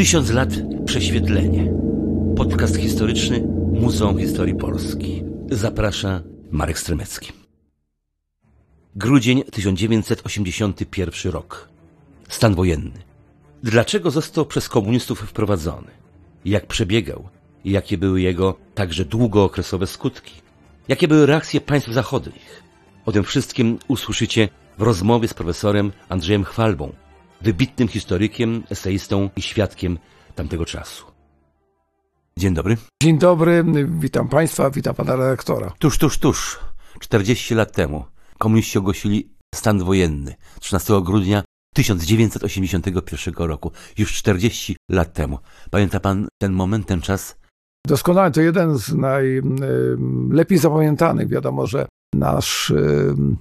Tysiąc lat prześwietlenie. Podcast historyczny Muzeum Historii Polski. Zaprasza Marek Stremecki. Grudzień 1981 rok. Stan wojenny. Dlaczego został przez komunistów wprowadzony? Jak przebiegał? Jakie były jego także długookresowe skutki? Jakie były reakcje państw zachodnich? O tym wszystkim usłyszycie w rozmowie z profesorem Andrzejem Chwalbą, wybitnym historykiem, eseistą i świadkiem tamtego czasu. Dzień dobry. Dzień dobry, witam Państwa, witam Pana redaktora. Tuż, tuż, tuż, 40 lat temu komuniści ogłosili stan wojenny 13 grudnia 1981 roku, już 40 lat temu. Pamięta Pan ten moment, ten czas? Doskonale, to jeden z najlepiej zapamiętanych. Wiadomo, że nasz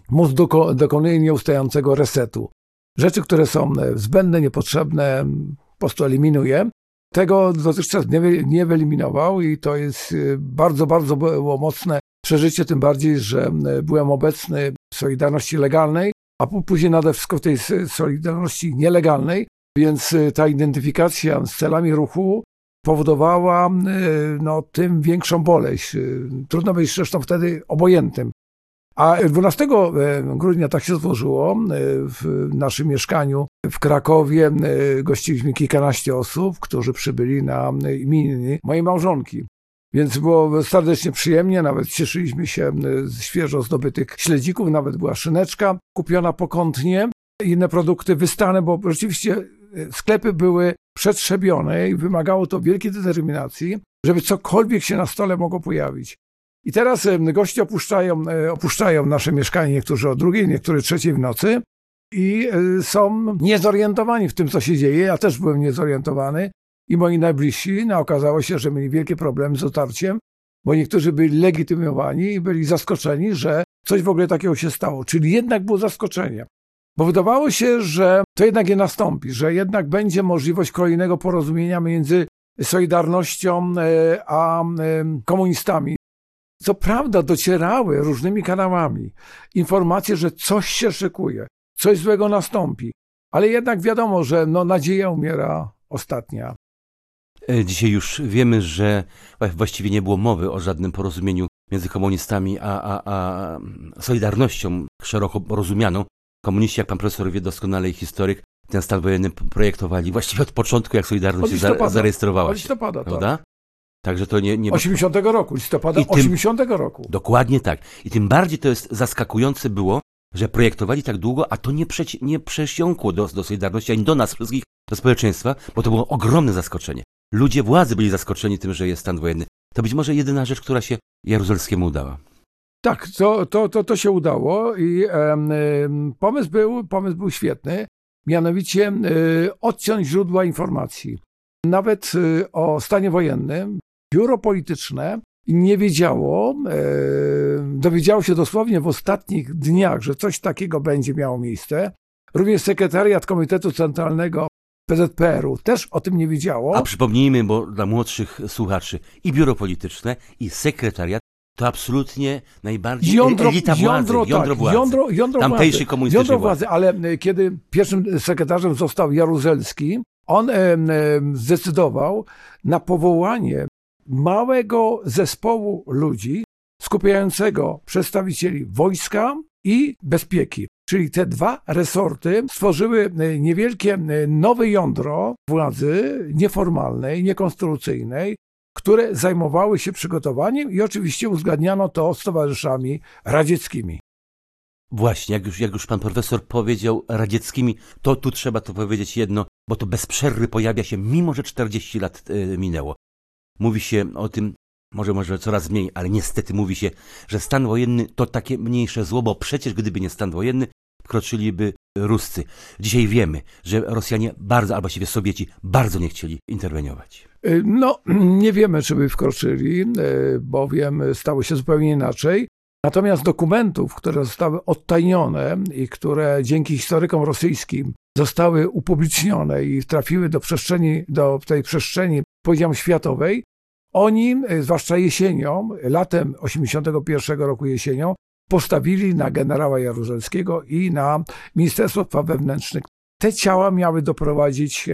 mózg dokonuje nieustającego resetu. Rzeczy, które są zbędne, niepotrzebne, po prostu eliminuje. Tego dotychczas nie, nie wyeliminował i to jest y, bardzo, bardzo było mocne przeżycie, tym bardziej, że byłem obecny w Solidarności legalnej, a później nade wszystko w tej Solidarności nielegalnej, więc ta identyfikacja z celami ruchu powodowała no, tym większą boleść. Trudno być zresztą wtedy obojętnym. A 12 grudnia tak się złożyło, w naszym mieszkaniu w Krakowie gościliśmy kilkanaście osób, którzy przybyli na imieniny mojej małżonki. Więc było serdecznie przyjemnie, nawet cieszyliśmy się z świeżo zdobytych śledzików, nawet była szyneczka kupiona pokątnie, inne produkty wystane, bo rzeczywiście sklepy były przetrzebione i wymagało to wielkiej determinacji, żeby cokolwiek się na stole mogło pojawić. I teraz goście opuszczają, e, opuszczają nasze mieszkanie, niektórzy o drugiej, niektórzy trzeciej w nocy i e, są niezorientowani w tym, co się dzieje. Ja też byłem niezorientowany i moi najbliżsi, no, okazało się, że mieli wielkie problemy z dotarciem, bo niektórzy byli legitymowani i byli zaskoczeni, że coś w ogóle takiego się stało. Czyli jednak było zaskoczenie. Bo wydawało się, że to jednak nie nastąpi, że jednak będzie możliwość kolejnego porozumienia między Solidarnością e, a komunistami. Co prawda docierały różnymi kanałami informacje, że coś się szykuje, coś złego nastąpi, ale jednak wiadomo, że no, nadzieja umiera ostatnia. E, dzisiaj już wiemy, że właściwie nie było mowy o żadnym porozumieniu między komunistami a, a, a Solidarnością szeroko rozumianą. Komuniści, jak pan profesor wie doskonale i historyk, ten stan wojenny projektowali właściwie od początku, jak Solidarność się zarejestrowała. Od listopada, tak. Także to nie, nie... 80 roku, listopada tym, 80 roku. Dokładnie tak. I tym bardziej to jest zaskakujące było, że projektowali tak długo, a to nie, przeci, nie przesiąkło do, do Solidarności, ani do nas wszystkich, do społeczeństwa, bo to było ogromne zaskoczenie. Ludzie władzy byli zaskoczeni tym, że jest stan wojenny. To być może jedyna rzecz, która się Jaruzelskiemu udała. Tak, to, to, to, to się udało i pomysł, był, pomysł był świetny, mianowicie um, odciąć źródła informacji. Nawet um, o stanie wojennym biuro polityczne nie wiedziało, e, dowiedziało się dosłownie w ostatnich dniach, że coś takiego będzie miało miejsce. Również sekretariat Komitetu Centralnego PZPR-u też o tym nie wiedziało. A przypomnijmy, bo dla młodszych słuchaczy, i biuro polityczne, i sekretariat to absolutnie najbardziej jądro, elita władzy, jądro, jądro tak, władzy. Jądro, jądro Tamtejszej władzy, jądro władzy. Ale e, kiedy pierwszym sekretarzem został Jaruzelski, on e, e, zdecydował na powołanie małego zespołu ludzi skupiającego przedstawicieli wojska i bezpieki. Czyli te dwa resorty stworzyły e, niewielkie e, nowe jądro władzy nieformalnej, niekonstytucyjnej, które zajmowały się przygotowaniem i oczywiście uzgadniano to z towarzyszami radzieckimi. Właśnie, jak już, jak już pan profesor powiedział radzieckimi, to tu trzeba to powiedzieć jedno, bo to bez przerwy pojawia się, mimo że 40 lat y, minęło. Mówi się o tym, może może coraz mniej, ale niestety mówi się, że stan wojenny to takie mniejsze zło, bo przecież gdyby nie stan wojenny, wkroczyliby Ruscy. Dzisiaj wiemy, że Rosjanie bardzo, albo właściwie Sowieci, bardzo nie chcieli interweniować. Y, no, nie wiemy, czy by wkroczyli, y, bowiem stało się zupełnie inaczej. Natomiast dokumentów, które zostały odtajnione i które dzięki historykom rosyjskim zostały upublicznione i trafiły do przestrzeni, do tej przestrzeni, powiedziałem, światowej, oni, e, zwłaszcza jesienią, latem 81 roku jesienią, postawili na generała Jaruzelskiego i na Ministerstwo Spraw Wewnętrznych. Te ciała miały doprowadzić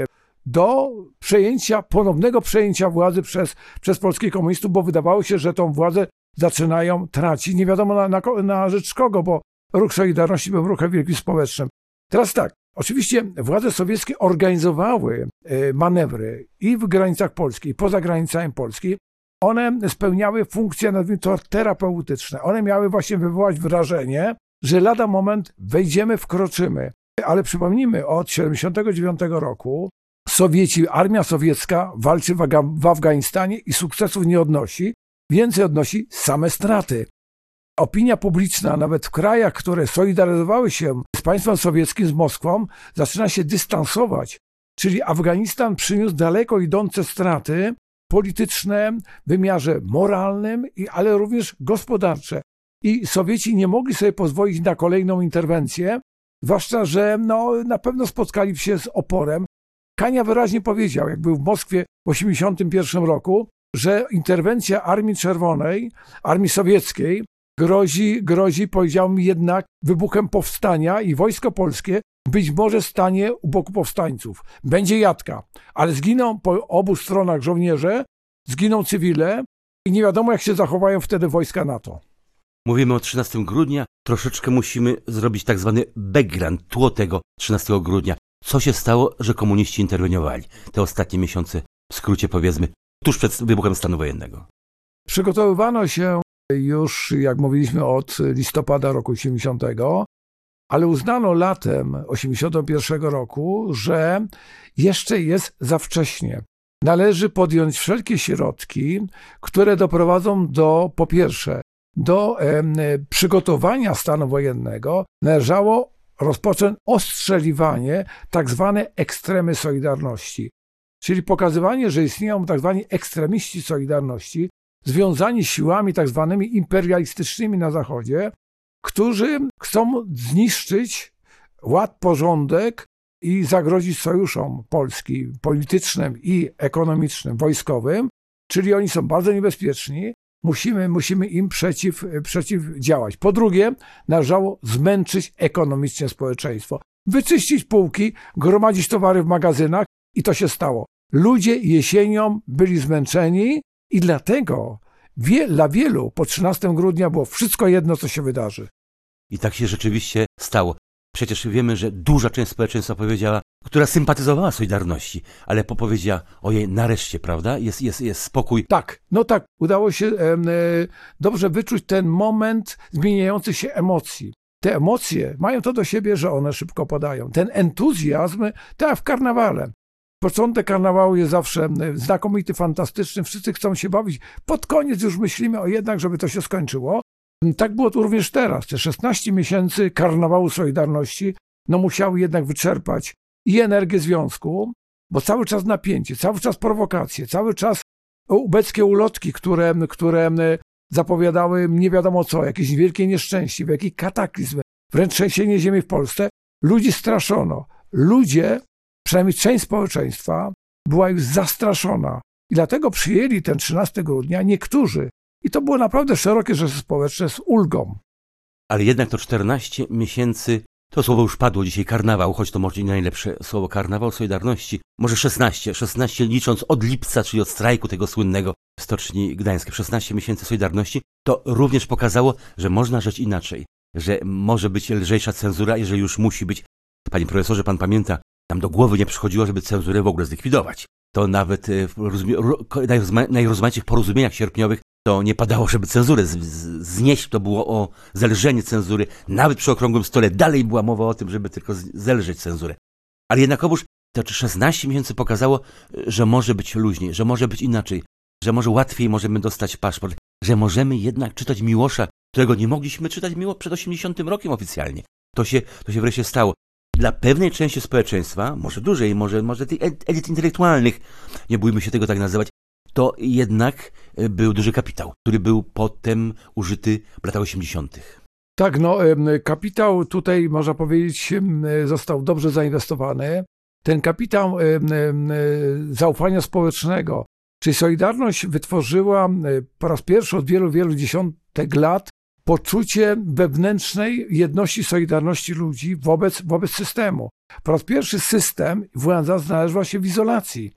do przejęcia, ponownego przejęcia władzy przez, przez polskich komunistów, bo wydawało się, że tą władzę zaczynają tracić. Nie wiadomo na, na, na rzecz kogo, bo ruch Solidarności był ruchem wielkim społecznym. Teraz tak, oczywiście władze sowieckie organizowały e, manewry i w granicach Polski, i poza granicami Polski. One spełniały funkcje, nazwijmy to, terapeutyczne. One miały właśnie wywołać wrażenie, że lada moment wejdziemy, wkroczymy. Ale przypomnijmy, od 1979 roku Sowieci, armia sowiecka walczy w Afganistanie i sukcesów nie odnosi, więcej odnosi same straty. Opinia publiczna, nawet w krajach, które solidaryzowały się z państwem sowieckim, z Moskwą, zaczyna się dystansować. Czyli Afganistan przyniósł daleko idące straty polityczne w wymiarze moralnym, ale również gospodarcze. I Sowieci nie mogli sobie pozwolić na kolejną interwencję, zwłaszcza, że no, na pewno spotkali się z oporem. Kania wyraźnie powiedział, jak był w Moskwie w 1981 roku, że interwencja Armii Czerwonej, Armii Sowieckiej, grozi, grozi, powiedział mi jednak, wybuchem powstania i wojsko polskie być może stanie u boku powstańców. Będzie jadka, ale zginą po obu stronach żołnierze, zginą cywile i nie wiadomo, jak się zachowają wtedy wojska NATO. Mówimy o 13 grudnia, troszeczkę musimy zrobić tak zwany background, tło tego 13 grudnia. Co się stało, że komuniści interweniowali te ostatnie miesiące, w skrócie powiedzmy, tuż przed wybuchem stanu wojennego? Przygotowywano się już, jak mówiliśmy, od listopada roku 80, ale uznano latem 81 roku, że jeszcze jest za wcześnie. Należy podjąć wszelkie środki, które doprowadzą do, po pierwsze, do przygotowania stanu wojennego, należało rozpocząć ostrzeliwanie tak zwane ekstremy Solidarności. Czyli pokazywanie, że istnieją tak zwani ekstremiści Solidarności, związani siłami tak zwanymi imperialistycznymi na Zachodzie, którzy chcą zniszczyć ład, porządek i zagrozić sojuszom Polski politycznym i ekonomicznym, wojskowym, czyli oni są bardzo niebezpieczni. Musimy, musimy im przeciw, przeciwdziałać. Po drugie, należało zmęczyć ekonomicznie społeczeństwo. Wyczyścić półki, gromadzić towary w magazynach i to się stało. Ludzie jesienią byli zmęczeni i dlatego wie, dla wielu po 13 grudnia było wszystko jedno, co się wydarzy. I tak się rzeczywiście stało. Przecież wiemy, że duża część społeczeństwa powiedziała, która sympatyzowała Solidarności, ale popowiedziała, ojej, nareszcie, prawda? Jest, jest, jest spokój. Tak, no tak, udało się e, dobrze wyczuć ten moment zmieniających się emocji. Te emocje mają to do siebie, że one szybko podają. Ten entuzjazm, tak w karnawale. Początek karnawału jest zawsze znakomity, fantastyczny, wszyscy chcą się bawić. Pod koniec już myślimy o jednak, żeby to się skończyło. Tak było to również teraz. Te 16 miesięcy karnawału Solidarności no musiały jednak wyczerpać i energię związku, bo cały czas napięcie, cały czas prowokacje, cały czas ubeckie ulotki, które, które zapowiadały nie wiadomo co, jakieś wielkie nieszczęście, jakiś kataklizm, wręcz trzęsienie ziemi w Polsce. Ludzi straszono. Ludzie przynajmniej część społeczeństwa była już zastraszona. I dlatego przyjęli ten 13 grudnia niektórzy. I to było naprawdę szerokie rzeczy społeczne z ulgą. Ale jednak to 14 miesięcy, to słowo już padło dzisiaj, karnawał, choć to może nie najlepsze słowo, karnawał Solidarności, może 16, 16 licząc od lipca, czyli od strajku tego słynnego w Stoczni Gdańskiej, 16 miesięcy Solidarności, to również pokazało, że można żyć inaczej, że może być lżejsza cenzura, jeżeli już musi być. Panie profesorze, pan pamięta, nam do głowy nie przychodziło, żeby cenzurę w ogóle zlikwidować. To nawet e, w najrozmaitszych porozumieniach sierpniowych to nie padało, żeby cenzurę znieść. To było o zelżenie cenzury. Nawet przy okrągłym stole dalej była mowa o tym, żeby tylko zelżeć cenzurę. Ale jednakowoż te 16 miesięcy pokazało, że może być luźniej, że może być inaczej, że może łatwiej możemy dostać paszport, że możemy jednak czytać Miłosza, którego nie mogliśmy czytać przed 80 rokiem oficjalnie. To się, to się wreszcie stało dla pewnej części społeczeństwa, może dużej, może, może tych elit intelektualnych, nie bójmy się tego tak nazywać, to jednak e, był duży kapitał, który był potem użyty w latach 80. Tak, no kapitał tutaj można powiedzieć został dobrze zainwestowany. Ten kapitał zaufania społecznego, czyli Solidarność wytworzyła po raz pierwszy od wielu, wielu dziesiątek lat poczucie wewnętrznej jedności, solidarności ludzi wobec, wobec systemu. Po raz pierwszy system władza znalazła się w izolacji.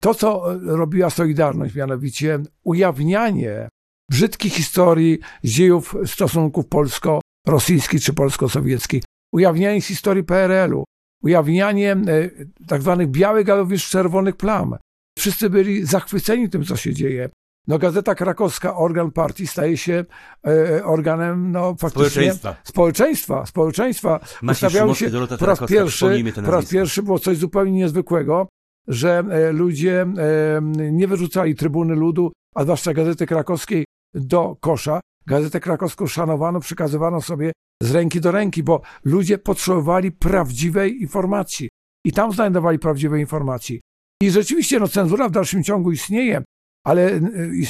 To, co robiła Solidarność, mianowicie ujawnianie brzydkich historii dziejów stosunków polsko-rosyjskich czy polsko-sowieckich, ujawnianie historii PRL-u, ujawnianie e, tak zwanych białych, również czerwonych plam. Wszyscy byli zachwyceni tym, co się dzieje. No, Gazeta Krakowska, organ partii, staje się e, organem no, faktycznie Społeczeństwa. społeczeństwa. społeczeństwa. Ustawiały się po raz, pierwszy, po raz pierwszy było coś zupełnie niezwykłego, że e, ludzie e, nie wyrzucali trybuny ludu, a zwłaszcza Gazety Krakowskiej, do kosza. Gazetę Krakowską szanowano, przekazywano sobie z ręki do ręki, bo ludzie potrzebowali prawdziwej informacji. I tam znajdowali prawdziwe informacji. I rzeczywiście no, cenzura w dalszym ciągu istnieje, ale y,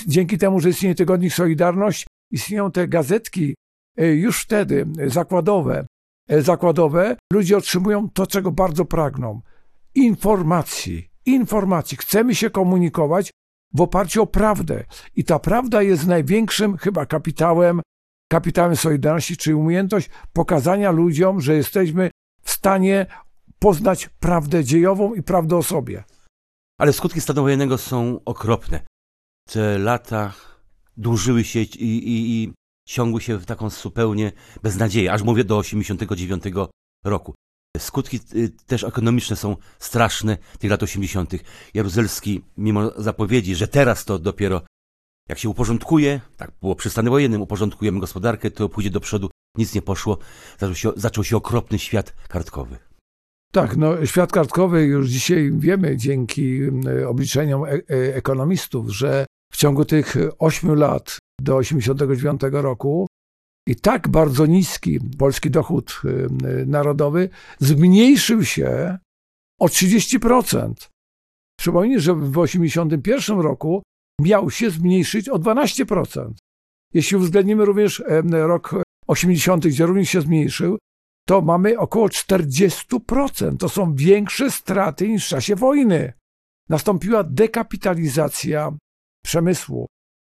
dzięki temu, że istnieje tygodnik Solidarność, istnieją te gazetki y, już wtedy y, zakładowe. Zakładowe ludzie otrzymują to, czego bardzo pragną. Informacji. Informacji. Chcemy się komunikować w oparciu o prawdę. I ta prawda jest największym chyba kapitałem, kapitałem Solidarności, czyli umiejętność pokazania ludziom, że jesteśmy w stanie poznać prawdę dziejową i prawdę o sobie. Ale skutki stanu wojennego są okropne. Te lata dłużyły się i, i, i ciągły się w taką zupełnie beznadzieję, aż mówię do 89 roku. Skutki y, też ekonomiczne są straszne tych lat 80. Jaruzelski, mimo zapowiedzi, że teraz to dopiero jak się uporządkuje, tak było przy stanie wojennym, uporządkujemy gospodarkę, to pójdzie do przodu, nic nie poszło, zaczął się, zaczął się okropny świat kartkowy. Tak, no, świat kartkowy już dzisiaj wiemy dzięki y, obliczeniom e- e- ekonomistów, że w ciągu tych 8 lat do 89 roku i tak bardzo niski polski dochód y, y, narodowy zmniejszył się o 30%. Przypomnij, że w 81 roku miał się zmniejszyć o 12%. Jeśli uwzględnimy również em, rok 80, gdzie również się zmniejszył, to mamy około 40%. To są większe straty niż w czasie wojny. Nastąpiła dekapitalizacja przemysłu.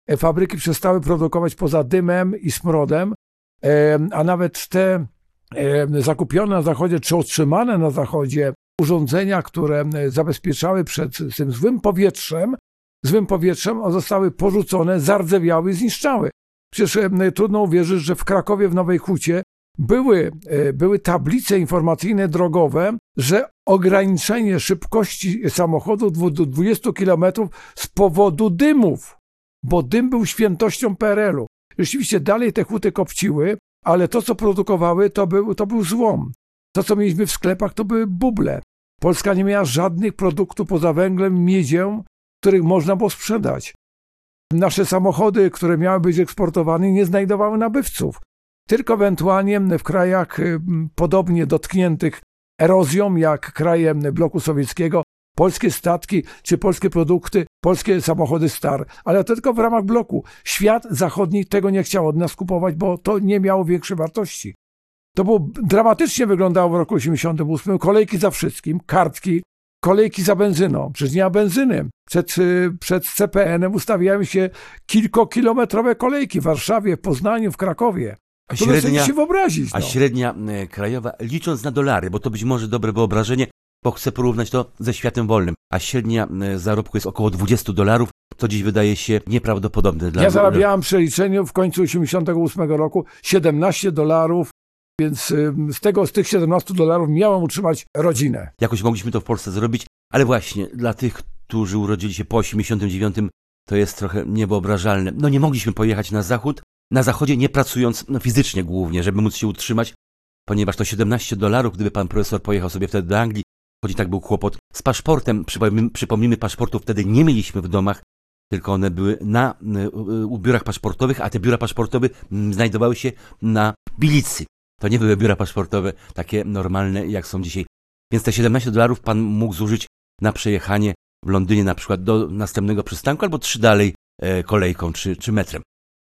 E, Fabryki przestały produkować poza dymem i smrodem, em, a nawet te em, zakupione na Zachodzie czy otrzymane na Zachodzie urządzenia, które zabezpieczały przed tym złym powietrzem, złym powietrzem zostały porzucone, zardzewiały i zniszczały. Przecież trudno uwierzyć, że w Krakowie w Nowej Hucie były, e, były tablice informacyjne drogowe, że ograniczenie szybkości samochodu do 20 km z powodu dymów, bo dym był świętością PRL-u. Rzeczywiście dalej te huty kopciły, ale to, co produkowały, to był, to był złom. To, co mieliśmy w sklepach, to były buble. Polska nie miała żadnych produktów poza węglem, miedzią, których można było sprzedać. Nasze samochody, które miały być eksportowane, nie znajdowały nabywców tylko ewentualnie w krajach y, podobnie dotkniętych erozją, jak kraje bloku sowieckiego, polskie statki czy polskie produkty, polskie samochody star, ale to tylko w ramach bloku. Świat zachodni tego nie chciał od nas kupować, bo to nie miało większej wartości. To było dramatycznie wyglądało w roku 88. Kolejki za wszystkim, kartki, kolejki za benzyną. Przecież nie ma benzyny. Przed, y, przed CPN-em ustawiały się kilkokilometrowe kolejki w Warszawie, w Poznaniu, w Krakowie. A średnia, się wyobrazić. a No. średnia e, krajowa, licząc na dolary, bo to być może dobre wyobrażenie, bo chcę porównać to ze światem wolnym, a średnia e, zarobku jest około 20 dolarów, to dziś wydaje się nieprawdopodobne. Dla Ja zarabiałem w przeliczeniu w końcu 88 roku 17 dolarów, więc ym, z tego, z tych 17 dolarów miałem utrzymać rodzinę. Jakoś mogliśmy to w Polsce zrobić, ale właśnie dla tych, którzy urodzili się po 89, to jest trochę niewyobrażalne. No nie mogliśmy pojechać na zachód, na zachodzie nie pracując no, fizycznie głównie, żeby móc się utrzymać, ponieważ to 17 dolarów, gdyby pan profesor pojechał sobie wtedy do Anglii, choć i tak był kłopot z paszportem, przypomnijmy, przypomnijmy paszportów wtedy nie mieliśmy w domach, tylko one były na, u biurach paszportowych, a te biura paszportowe mm, znajdowały się na Bilicy. To nie były biura paszportowe takie normalne, jak są dzisiaj. Więc te 17 dolarów pan mógł zużyć na przejechanie w Londynie na przykład do następnego przystanku, albo trzy dalej e, kolejką czy, czy metrem.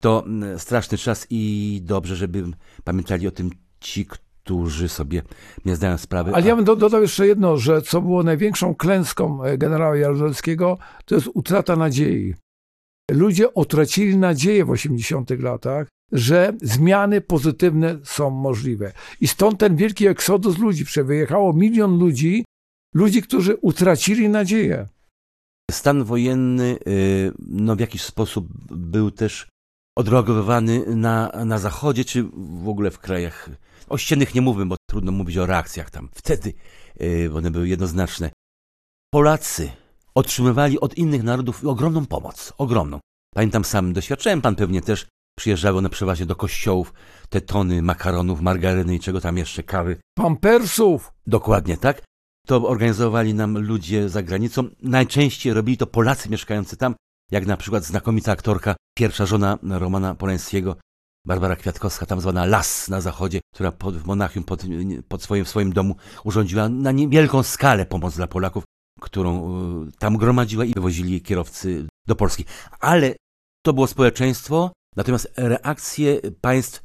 To mm, straszny czas i dobrze, żeby pamiętali o tym ci, którzy sobie nie zdają sprawy. Ale ja bym do, dodał jeszcze jedno, że co było największą klęską e, generała Jaruzelskiego, to jest utrata nadziei. Ludzie utracili nadzieję w 80 latach że zmiany pozytywne są możliwe. I stąd ten wielki eksodus ludzi. Przewyjechało milion ludzi, ludzi, którzy utracili nadzieję. Stan wojenny y, no, w jakiś sposób był też odreagowywany na, na Zachodzie, czy w ogóle w krajach ościennych nie mówmy, bo trudno mówić o reakcjach tam. Wtedy y, one były jednoznaczne. Polacy otrzymywali od innych narodów ogromną pomoc, ogromną. Pamiętam sam, doświadczałem, pan pewnie też, przyjeżdżały na przeważnie do kościołów te tony makaronów, margaryny i czego tam jeszcze, kawy. Pampersów! Dokładnie tak. To organizowali nam ludzie za granicą. Najczęściej robili to Polacy mieszkający tam, jak na przykład znakomita aktorka, pierwsza żona Romana Polańskiego, Barbara Kwiatkowska, tam zwana Las na zachodzie, która pod, w Monachium pod, pod swoim, w swoim domu urządziła na niewielką skalę pomoc dla Polaków, którą y, tam gromadziła i wywozili kierowcy do Polski. Ale to było społeczeństwo, natomiast reakcje państw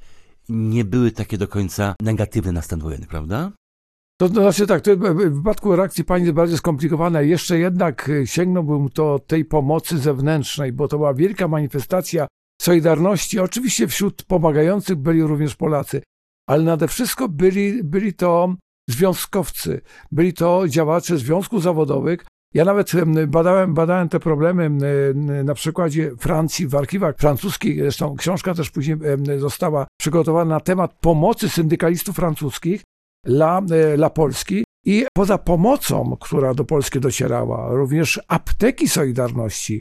nie były takie do końca negatywne na stan wojenny, prawda? To znaczy tak, to w wypadku reakcji pani jest bardziej skomplikowana. Jeszcze jednak y, sięgnąłbym do tej pomocy zewnętrznej, bo to była wielka manifestacja solidarności. Oczywiście wśród pomagających byli również Polacy, ale nade wszystko byli, byli to związkowcy, byli to działacze związków zawodowych. Ja nawet badałem, badałem te problemy na przykładzie Francji w archiwach francuskich. Zresztą książka też później została przygotowana na temat pomocy syndykalistów francuskich dla, e, dla Polski. I poza pomocą, która do Polski docierała, również apteki Solidarności,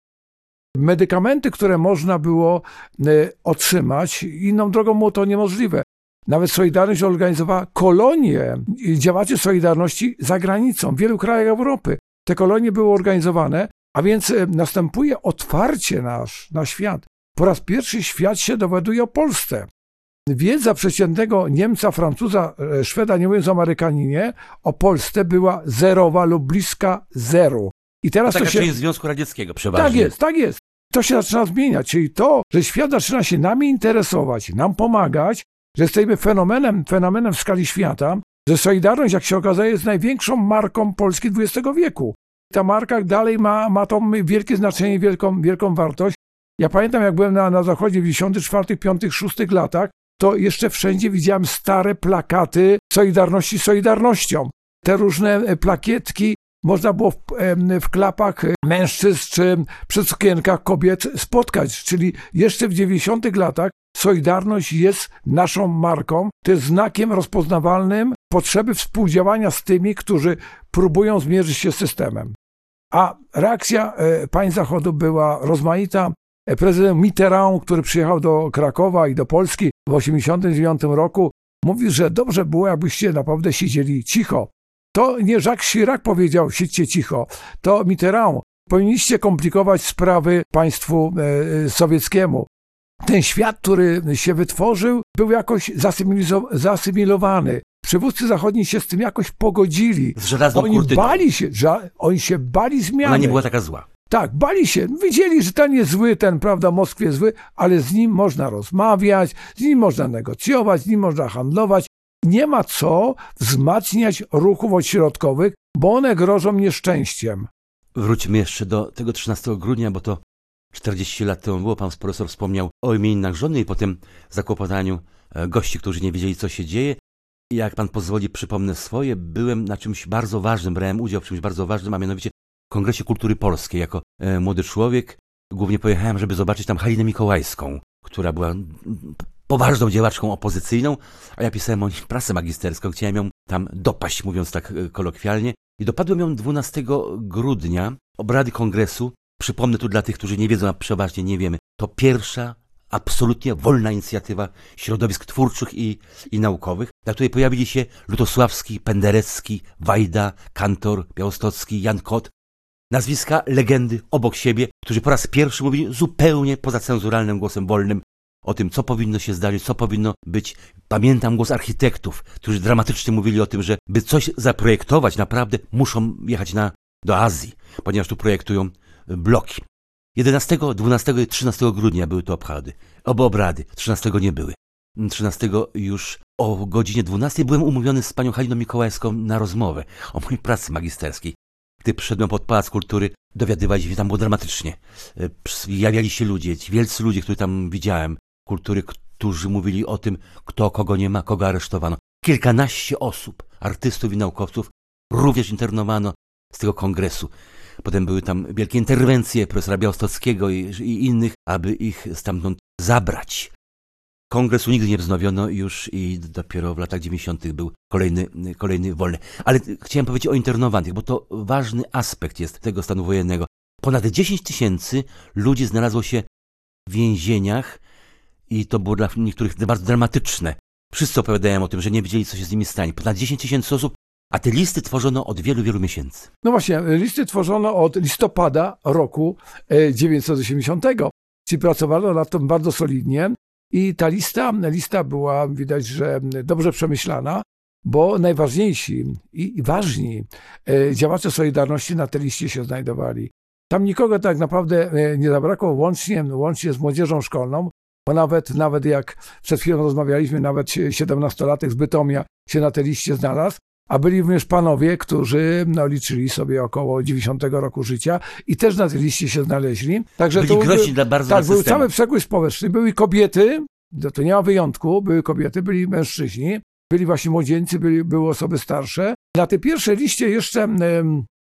medykamenty, które można było e, otrzymać, inną drogą było to niemożliwe. Nawet Solidarność organizowała kolonie działaczy Solidarności za granicą, w wielu krajach Europy. Te kolonie były organizowane, a więc e, następuje otwarcie nasz na świat. Po raz pierwszy świat się dowiaduje o Polsce. Wiedza przeciętnego Niemca, Francuza, e, Szweda, nie mówiąc o Amerykaninie, o Polsce była zerowa lub bliska zeru. I teraz to, to się... Związku Radzieckiego przeważnie. Tak jest, tak jest. To się zaczyna zmieniać, czyli to, że świat zaczyna się nami interesować, nam pomagać, że jesteśmy fenomenem, fenomenem w skali świata, że Solidarność, jak się okazuje, jest największą marką Polski XX wieku. Ta marka dalej ma, ma to wielkie znaczenie, wielką, wielką wartość. Ja pamiętam, jak byłem na, na zachodzie w 94, 5, 6 latach, to jeszcze wszędzie widziałem stare plakaty Solidarności Solidarnością. Te różne e, plakietki można było w, w, klapach mężczyzn czy przy sukienkach kobiet spotkać. Czyli jeszcze w 90 latach Solidarność jest naszą marką, to jest znakiem rozpoznawalnym potrzeby współdziałania z tymi, którzy próbują zmierzyć się z systemem. A reakcja e, państw Zachodu była rozmaita. E, prezydent Mitterrand, który przyjechał do Krakowa i do Polski w 1989 roku, mówi, że dobrze było, jakbyście naprawdę siedzieli cicho. To nie Jacques Chirac powiedział, siedźcie cicho, to Mitterrand. Powinniście komplikować sprawy państwu e, sowieckiemu ten świat, który się wytworzył, był jakoś zasymilowany. Przywódcy zachodni się z tym jakoś pogodzili. Z żelazną Oni kurtyną. bali się, że oni się bali zmiany. Ona nie była taka zła. Tak, bali się. Widzieli, że ten jest zły, ten, prawda, Moskwie jest zły, ale z nim można rozmawiać, z nim można negocjować, z nim można handlować. Nie ma co wzmacniać ruchów odśrodkowych, bo one grożą nieszczęściem. Wróćmy jeszcze do tego 13 grudnia, bo to 40 lat temu było, pan profesor wspomniał o imieninach żony i potem zakłopotaniu e, gości, którzy nie wiedzieli, co się dzieje. Jak pan pozwoli, przypomnę swoje, byłem na czymś bardzo ważnym, brałem udział w czymś bardzo ważnym, a mianowicie Kongresie Kultury Polskiej. Jako e, młody człowiek głównie pojechałem, żeby zobaczyć tam Halinę Mikołajską, która była poważną działaczką opozycyjną, a ja pisałem o niej prasę magisterską, chciałem ją tam dopaść, mówiąc tak e, kolokwialnie. I dopadłem ją 12 grudnia, obrady kongresu, Przypomnę tu dla tych, którzy nie wiedzą, a przeważnie nie wiemy. To pierwsza absolutnie wolna inicjatywa środowisk twórczych i, i naukowych, na której pojawili się Lutosławski, Penderecki, Wajda, Kantor, Białostocki, Jan Kot. Nazwiska legendy obok siebie, którzy po raz pierwszy mówili zupełnie poza cenzuralnym głosem wolnym o tym, co powinno się zdarzyć, co powinno być. Pamiętam głos architektów, którzy dramatycznie mówili o tym, że by coś zaprojektować, naprawdę muszą jechać na, do Azji, ponieważ tu projektują bloki. 11, 12 i 13 grudnia były to obchody. Oba obrady. 13 nie były. 13 już o godzinie 12 byłem umówiony z panią Haliną Mikołajską na rozmowę o mojej pracy magisterskiej. Gdy przyszedłem pod Pałac Kultury, dowiadywali się, tam było dramatycznie. E, jawiali się ludzie, ci wielcy ludzie, których tam widziałem, kultury, którzy mówili o tym, kto kogo nie ma, kogo aresztowano. Kilkanaście osób, artystów i naukowców, również internowano z tego kongresu. Potem były tam wielkie interwencje profesora Białostockiego i, i innych, aby ich stamtąd zabrać. Kongresu nigdy nie wznowiono już i dopiero w latach 90. był kolejny, kolejny wolny. Ale chciałem powiedzieć o internowanych, bo to ważny aspekt jest tego stanu wojennego. Ponad 10 tysięcy ludzi znalazło się w więzieniach i to było dla niektórych bardzo dramatyczne. Wszyscy opowiadają o tym, że nie wiedzieli, co się z nimi stanie. Ponad 10 tysięcy osób, a te listy tworzono od wielu, wielu miesięcy. No właśnie, listy tworzono od listopada roku 980, e, czyli pracowano nad tym bardzo solidnie. I ta lista, lista była, widać, że dobrze przemyślana, bo najważniejsi i ważni e, działacze Solidarności na tej liście się znajdowali. Tam nikogo tak naprawdę e, nie zabrakło, łącznie, łącznie z młodzieżą szkolną, bo nawet, nawet jak przed chwilą rozmawialiśmy, nawet 17-latek z Bytomia się na tej liście znalazł, a byli również panowie, którzy no, liczyli sobie około 90 roku życia i też na tej liście się znaleźli. Także byli to groźni dla bardzo Tak, był cały przekrój społeczny. Były kobiety, to nie ma wyjątku, były kobiety, byli mężczyźni, byli właśnie młodzieńcy, byli, były osoby starsze. Na tej pierwszej liście jeszcze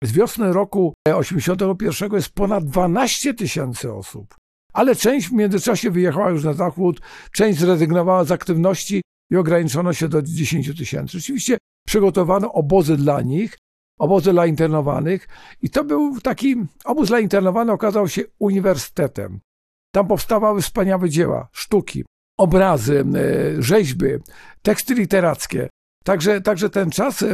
z wiosny roku 81 jest ponad 12 tysięcy osób. Ale część w międzyczasie wyjechała już na zachód, część zrezygnowała z aktywności i ograniczono się do 10 tysięcy. Rzeczywiście przygotowano obozy dla nich, obozy dla internowanych i to był taki, obóz dla internowanych okazał się uniwersytetem. Tam powstawały wspaniałe dzieła, sztuki, obrazy, e, rzeźby, teksty literackie. Także, także ten czas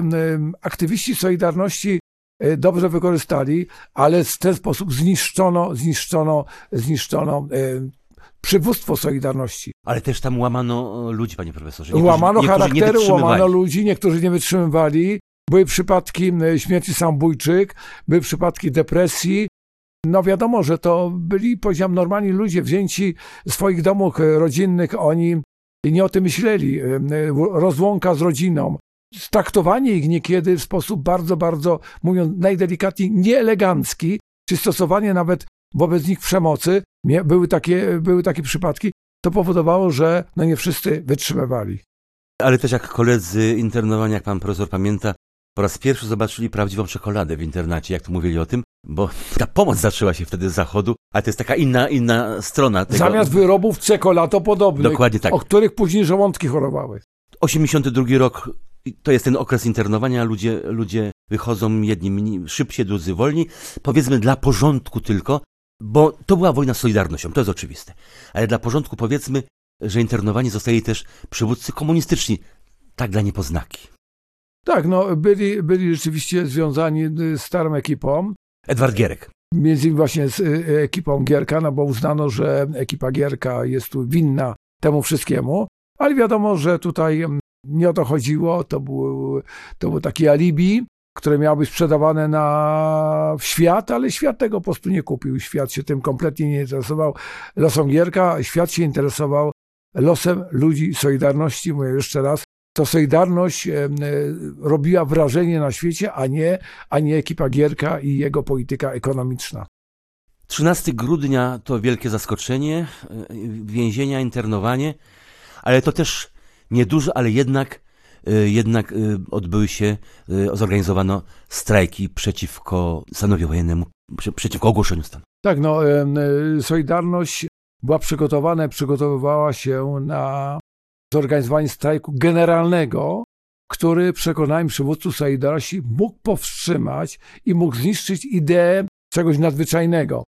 aktywiści Solidarności e, dobrze wykorzystali, ale w ten sposób zniszczono, zniszczono, zniszczono przywództwo Solidarności. Ale też tam łamano ludzi, panie profesorze. Niektórzy, łamano charaktery, łamano ludzi, niektórzy nie wytrzymywali. Były przypadki śmierci samobójczych, były przypadki depresji. No wiadomo, że to byli, powiedziałem, normalni ludzie wzięci z swoich domów rodzinnych, oni nie o tym myśleli. Rozłąka z rodziną, traktowanie ich niekiedy w sposób bardzo, bardzo, mówiąc najdelikatniej, nieelegancki, czy stosowanie nawet wobec nich przemocy, były takie, były takie przypadki, to powodowało, że no nie wszyscy wytrzymywali. Ale też jak koledzy internowani, jak pan profesor pamięta, po raz pierwszy zobaczyli prawdziwą czekoladę w internacie, jak to mówili o tym, bo ta pomoc zaczęła się wtedy z zachodu, ale to jest taka inna, inna strona tego. Zamiast wyrobów czekoladopodobnych, Dokładnie tak. o których później żołądki chorowały. 82 rok to jest ten okres internowania, ludzie, ludzie wychodzą jedni szybciej, drudzy wolniej. Powiedzmy dla porządku tylko, bo to była wojna z Solidarnością, to jest oczywiste. Ale dla porządku powiedzmy, że internowani zostali też przywódcy komunistyczni, tak dla niepoznaki. Tak, no byli, byli rzeczywiście związani z starą ekipą. Edward Gierek. Między innymi właśnie z y, ekipą Gierka, no bo uznano, że ekipa Gierka jest tu winna temu wszystkiemu, ale wiadomo, że tutaj mm, nie o to chodziło, to był, to był taki alibi, które miały być sprzedawane na świat, ale świat tego po prostu nie kupił. Świat się tym kompletnie nie interesował. Losem Gierka, świat się interesował losem ludzi Solidarności. Mówię jeszcze raz, to Solidarność e, robiła wrażenie na świecie, a nie, a nie ekipa Gierka i jego polityka ekonomiczna. 13 grudnia to wielkie zaskoczenie, e, więzienia, internowanie, ale to też nieduże, ale jednak jednak y, odbyły się, y, zorganizowano strajki przeciwko stanowi wojennemu, przeciwko ogłoszeniu stanu. Tak, no, Solidarność była przygotowana, przygotowywała się na zorganizowanie strajku generalnego, który przekonałem przywódców Solidarności mógł powstrzymać i mógł zniszczyć ideę czegoś nadzwyczajnego.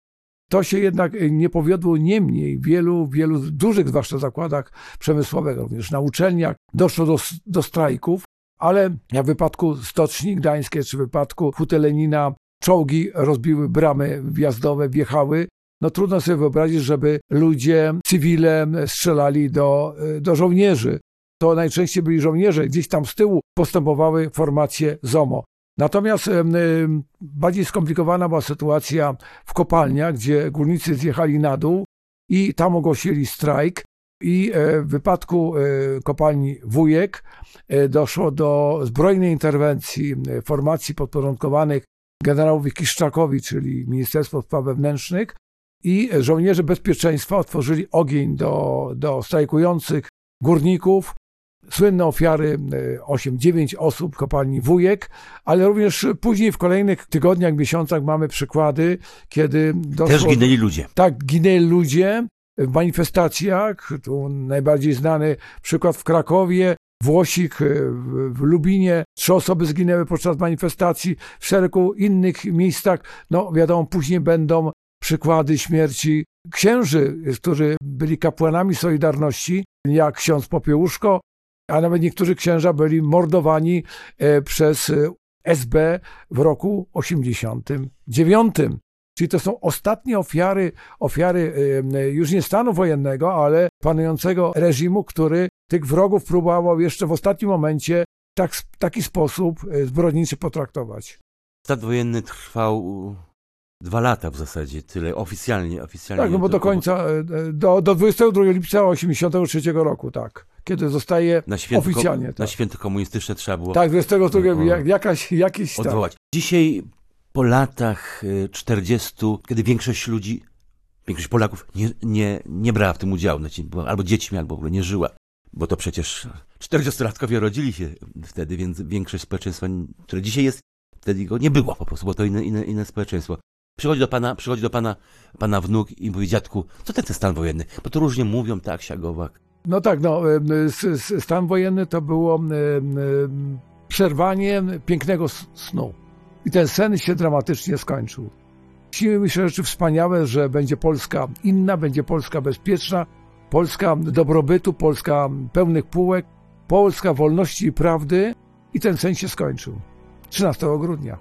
To się jednak nie powiodło niemniej w wielu, wielu dużych zwłaszcza zakładach przemysłowych, również na uczelniach doszło do, do strajków, ale jak w wypadku Stoczni Gdańskiej czy w wypadku Hutelenina czołgi rozbiły bramy wjazdowe, wjechały. No trudno sobie wyobrazić, żeby ludzie, cywile strzelali do, do żołnierzy. To najczęściej byli żołnierze, gdzieś tam z tyłu postępowały formacje ZOMO. Natomiast bardziej skomplikowana była sytuacja w kopalniach, gdzie górnicy zjechali na dół i tam ogłosili strajk. I e, w wypadku e, kopalni Wujek e, doszło do zbrojnej interwencji formacji podporządkowanych generałowi Kiszczakowi, czyli Ministerstwo Spraw Wewnętrznych, i żołnierze bezpieczeństwa otworzyli ogień do, do strajkujących górników. Słynne ofiary 8-9 osób w kopalni Wujek, ale również później w kolejnych tygodniach, miesiącach mamy przykłady, kiedy doszło, Też ginęli ludzie. tak ginęli ludzie w manifestacjach. Tu najbardziej znany przykład w Krakowie, Włosik w, w Lubinie. Trzy osoby zginęły podczas manifestacji w szeregu innych miejscach. No wiadomo, później będą przykłady śmierci księży, którzy byli kapłanami Solidarności, jak ksiądz Popiełuszko, a nawet niektórzy księża byli mordowani e, przez e, SB w roku 89. Czyli to są ostatnie ofiary, ofiary e, już nie stanu wojennego, ale panującego reżimu, który tych wrogów próbował jeszcze w ostatnim momencie tak, w taki sposób zbrodniczy potraktować. Stan wojenny trwał dwa lata w zasadzie, tyle oficjalnie. oficjalnie tak, no bo do końca, do, do 22 lipca 83 roku, tak. Kiedy zostaje na święto, oficjalnie. Na tak. święto komunistyczne trzeba było Tak, 22 o, jak, jakaś, jakiś odwołać. Tak. Dzisiaj po latach 40, kiedy większość ludzi, większość Polaków nie, nie, nie brała w tym udziału, znaczy albo dziećmi, albo w ogóle nie żyła, bo to przecież 40-latkowie rodzili się wtedy, więc większość społeczeństwa, które dzisiaj jest, wtedy go nie było po prostu, bo to inne, inne, inne społeczeństwo. Przychodzi do pana, przychodzi do pana, pana wnuk i mówi, dziadku, co ten, ten stan wojenny? Bo to różnie mówią, tak, siagowak. No tak, no, stan wojenny to było przerwanie pięknego snu. I ten sen się dramatycznie skończył. Mi się rzeczy wspaniałe, że będzie Polska inna, będzie Polska bezpieczna, Polska dobrobytu, Polska pełnych półek, Polska wolności i prawdy i ten sen się skończył. 13 grudnia.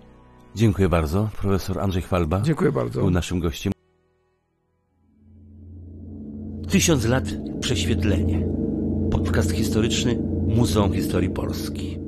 Dziękuję bardzo. Profesor Andrzej Chwalba Dziękuję bardzo. był naszym gościem. Tysiąc lat prześwietlenie. Podcast historyczny Muzeum Historii Polski.